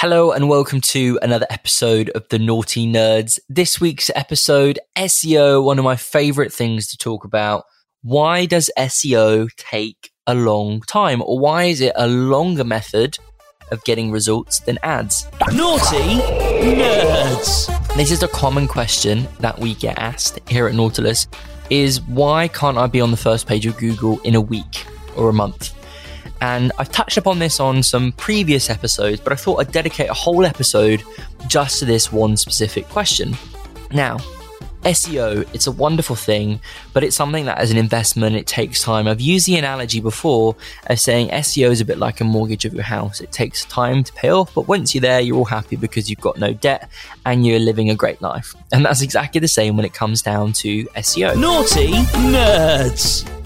Hello and welcome to another episode of the Nauti Nerds. This week's episode, SEO, one of my favorite things to talk about. Why does SEO take a long time? Or why is it a longer method of getting results than ads? Nauti Nerds! This is a common question that we get asked here at Nautilus is why can't I be on the first page of Google in a week or a month? And I've touched upon this on some previous episodes, but I thought I'd dedicate a whole episode just to this one specific question. Now, SEO, it's a wonderful thing, but it's something that as an investment, it takes time. I've used the analogy before of saying SEO is a bit like a mortgage of your house. It takes time to pay off, but once you're there, you're all happy because you've got no debt and you're living a great life. And that's exactly the same when it comes down to SEO. Nauti Nerds!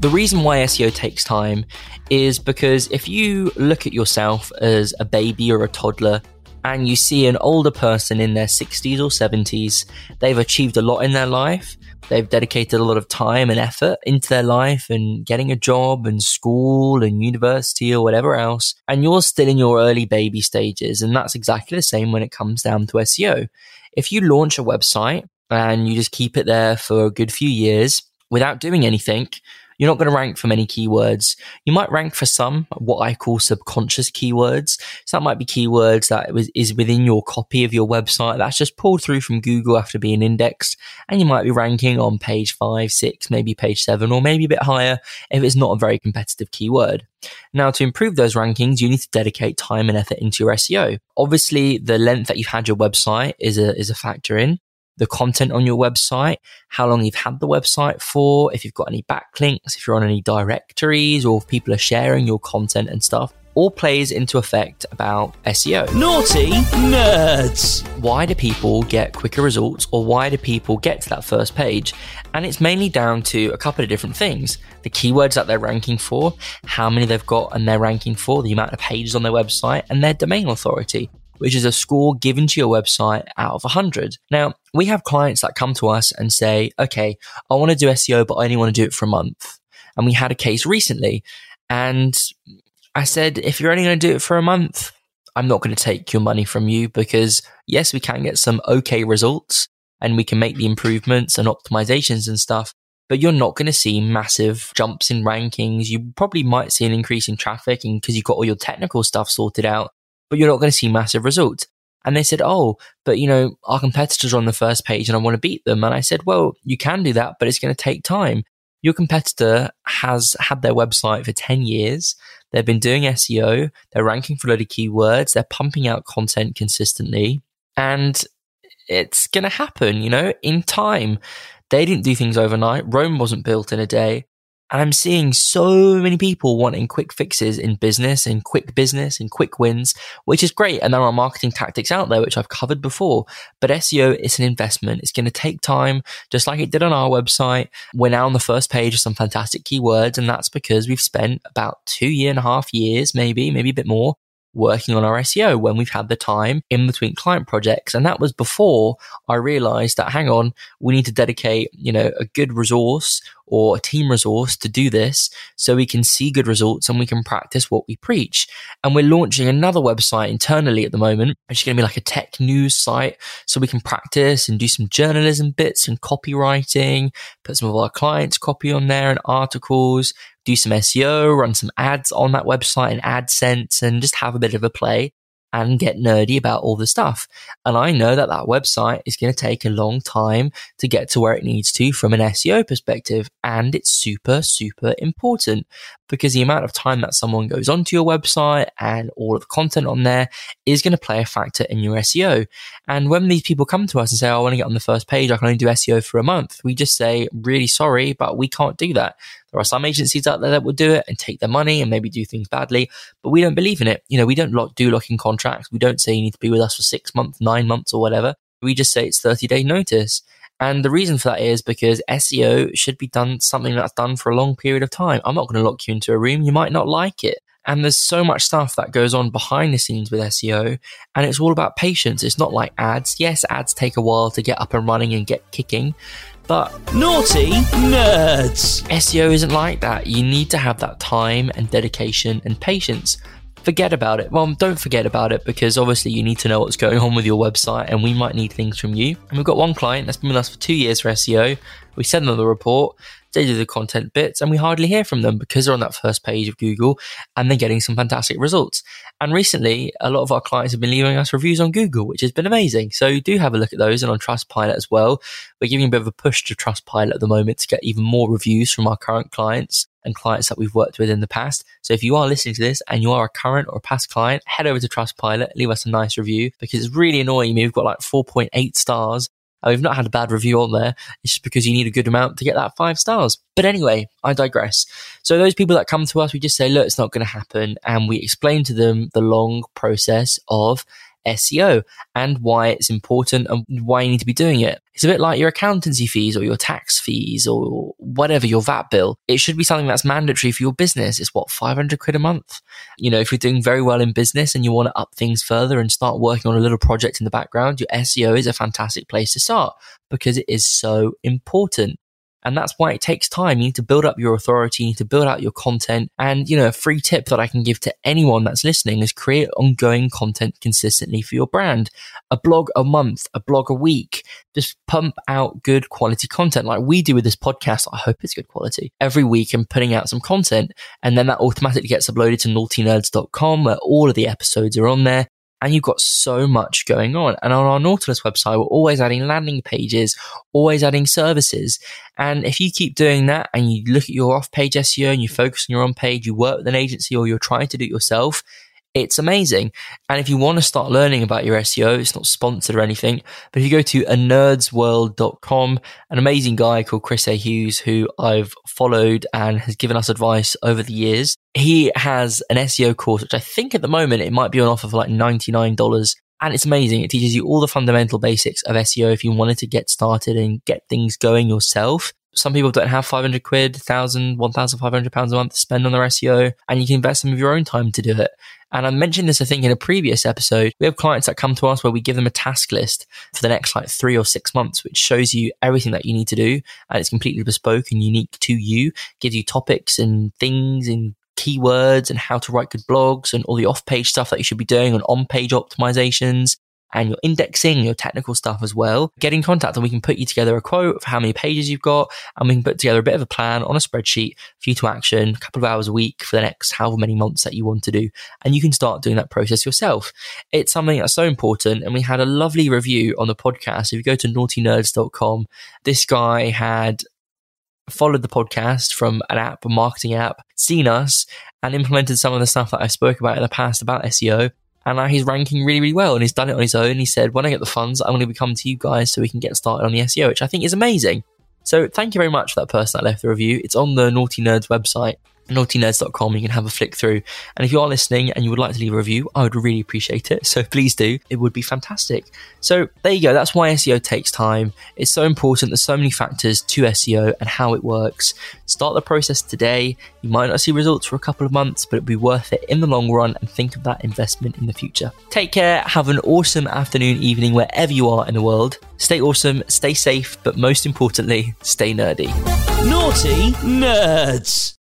The reason why SEO takes time is because if you look at yourself as a baby or a toddler and you see an older person in their 60s or 70s, they've achieved a lot in their life. They've dedicated a lot of time and effort into their life and getting a job and school and university or whatever else. And you're still in your early baby stages. And that's exactly the same when it comes down to SEO. If you launch a website and you just keep it there for a good few years without doing anything, you're not going to rank for many keywords. You might rank for some, what I call subconscious keywords. So that might be keywords that is within your copy of your website that's just pulled through from Google after being indexed. And you might be ranking on page five, six, maybe page seven, or maybe a bit higher if it's not a very competitive keyword. Now, to improve those rankings, you need to dedicate time and effort into your SEO. Obviously, the length that you've had your website is a, is a factor in the content on your website, how long you've had the website for, if you've got any backlinks, if you're on any directories, or if people are sharing your content and stuff. All plays into effect about SEO. Nauti Nerds! Why do people get quicker results or why do people get to that first page? And it's mainly down to a couple of different things. The keywords that they're ranking for, how many they've got and they're ranking for, the amount of pages on their website, and their domain authority which is a score given to your website out of 100. Now, we have clients that come to us and say, okay, I want to do SEO, but I only want to do it for a month. And we had a case recently. And I said, if you're only going to do it for a month, I'm not going to take your money from you because yes, we can get some okay results and we can make the improvements and optimizations and stuff, but you're not going to see massive jumps in rankings. You probably might see an increase in traffic because you've got all your technical stuff sorted out, but you're not going to see massive results. And they said, Oh, but you know, our competitors are on the first page and I want to beat them. And I said, Well, you can do that, but it's going to take time. Your competitor has had their website for 10 years. They've been doing SEO. They're ranking for a lot of keywords. They're pumping out content consistently and it's going to happen, you know, in time. They didn't do things overnight. Rome wasn't built in a day. And I'm seeing so many people wanting quick fixes in business and quick business and quick wins, which is great. And there are marketing tactics out there, which I've covered before. But SEO is an investment. It's going to take time, just like it did on our website. We're now on the first page of some fantastic keywords. And that's because we've spent about two year and a half years, maybe, maybe a bit more working on our SEO when we've had the time in between client projects. And that was before I realized that, hang on, we need to dedicate, you know, a good resource or a team resource to do this so we can see good results and we can practice what we preach. And we're launching another website internally at the moment, which is going to be like a tech news site so we can practice and do some journalism bits and copywriting, put some of our clients' copy on there and articles, do some SEO, run some ads on that website and AdSense and just have a bit of a play and get nerdy about all the stuff. And I know that that website is going to take a long time to get to where it needs to from an SEO perspective. And it's super, super important because the amount of time that someone goes onto your website and all of the content on there is going to play a factor in your SEO. And when these people come to us and say, oh, I want to get on the first page, I can only do SEO for a month, we just say, really sorry, but we can't do that. There are some agencies out there that will do it and take their money and maybe do things badly, but we don't believe in it. You know, we don't lock, do locking contracts. We don't say you need to be with us for six months, nine months or whatever. We just say it's 30 day notice. And the reason for that is because SEO should be done something that's done for a long period of time. I'm not going to lock you into a room. You might not like it. And there's so much stuff that goes on behind the scenes with SEO, and it's all about patience. It's not like ads. Yes, ads take a while to get up and running and get kicking, but Nauti Nerds! SEO isn't like that. You need to have that time and dedication and patience. forget about it. Well, don't forget about it because obviously you need to know what's going on with your website and we might need things from you. And we've got one client that's been with us for two years for SEO. We send them the report they do the content bits, and we hardly hear from them because they're on that first page of Google and they're getting some fantastic results. And recently, a lot of our clients have been leaving us reviews on Google, which has been amazing. So do have a look at those and on Trustpilot as well. We're giving a bit of a push to Trustpilot at the moment to get even more reviews from our current clients and clients that we've worked with in the past. So if you are listening to this and you are a current or past client, head over to Trustpilot, leave us a nice review because it's really annoying me. We've got like 4.8 stars we've not had a bad review on there. It's just because you need a good amount to get that five stars. But anyway, I digress. So those people that come to us, we just say, look, it's not going to happen. And we explain to them the long process of SEO and why it's important and why you need to be doing it. It's a bit like your accountancy fees or your tax fees or whatever, your VAT bill. It should be something that's mandatory for your business. It's what, 500 quid a month? You know, if you're doing very well in business and you want to up things further and start working on a little project in the background, your SEO is a fantastic place to start because it is so important. And that's why it takes time. You need to build up your authority, you need to build out your content. And, you know, a free tip that I can give to anyone that's listening is create ongoing content consistently for your brand. A blog a month, a blog a week. Just pump out good quality content like we do with this podcast. I hope it's good quality every week and putting out some content. And then that automatically gets uploaded to nautinerds.com where all of the episodes are on there and you've got so much going on. And on our Nautilus website, we're always adding landing pages, always adding services. And if you keep doing that and you look at your off page SEO and you focus on your on page, you work with an agency or you're trying to do it yourself, it's amazing. And if you want to start learning about your SEO, it's not sponsored or anything, but if you go to a nerdsworld.com, an amazing guy called Chris A. Hughes, who I've followed and has given us advice over the years, he has an SEO course, which I think at the moment it might be on offer for like $99. And it's amazing. It teaches you all the fundamental basics of SEO if you wanted to get started and get things going yourself some people don't have 500 quid, 1,000, 1,500 pounds a month to spend on their SEO, and you can invest some of your own time to do it. And I mentioned this, I think, in a previous episode. We have clients that come to us where we give them a task list for the next like three or six months, which shows you everything that you need to do. And it's completely bespoke and unique to you, gives you topics and things and keywords and how to write good blogs and all the off page stuff that you should be doing and on page optimizations and your indexing, your technical stuff as well, get in contact and we can put you together a quote for how many pages you've got and we can put together a bit of a plan on a spreadsheet for you to action a couple of hours a week for the next however many months that you want to do. And you can start doing that process yourself. It's something that's so important. And we had a lovely review on the podcast. If you go to nautinerds.com, this guy had followed the podcast from an app, a marketing app, seen us and implemented some of the stuff that I spoke about in the past about SEO and now he's ranking really, really well and he's done it on his own. He said, when I get the funds, I'm going to be coming to you guys so we can get started on the SEO, which I think is amazing. So thank you very much for that person that left the review. It's on the Nauti Nerds website nautinerds.com. You can have a flick through. And if you are listening and you would like to leave a review, I would really appreciate it. So please do. It would be fantastic. So there you go. That's why SEO takes time. It's so important. There's so many factors to SEO and how it works. Start the process today. You might not see results for a couple of months, but it'll be worth it in the long run and think of that investment in the future. Take care. Have an awesome afternoon, evening, wherever you are in the world. Stay awesome, stay safe, but most importantly, stay nerdy. Nauti Nerds.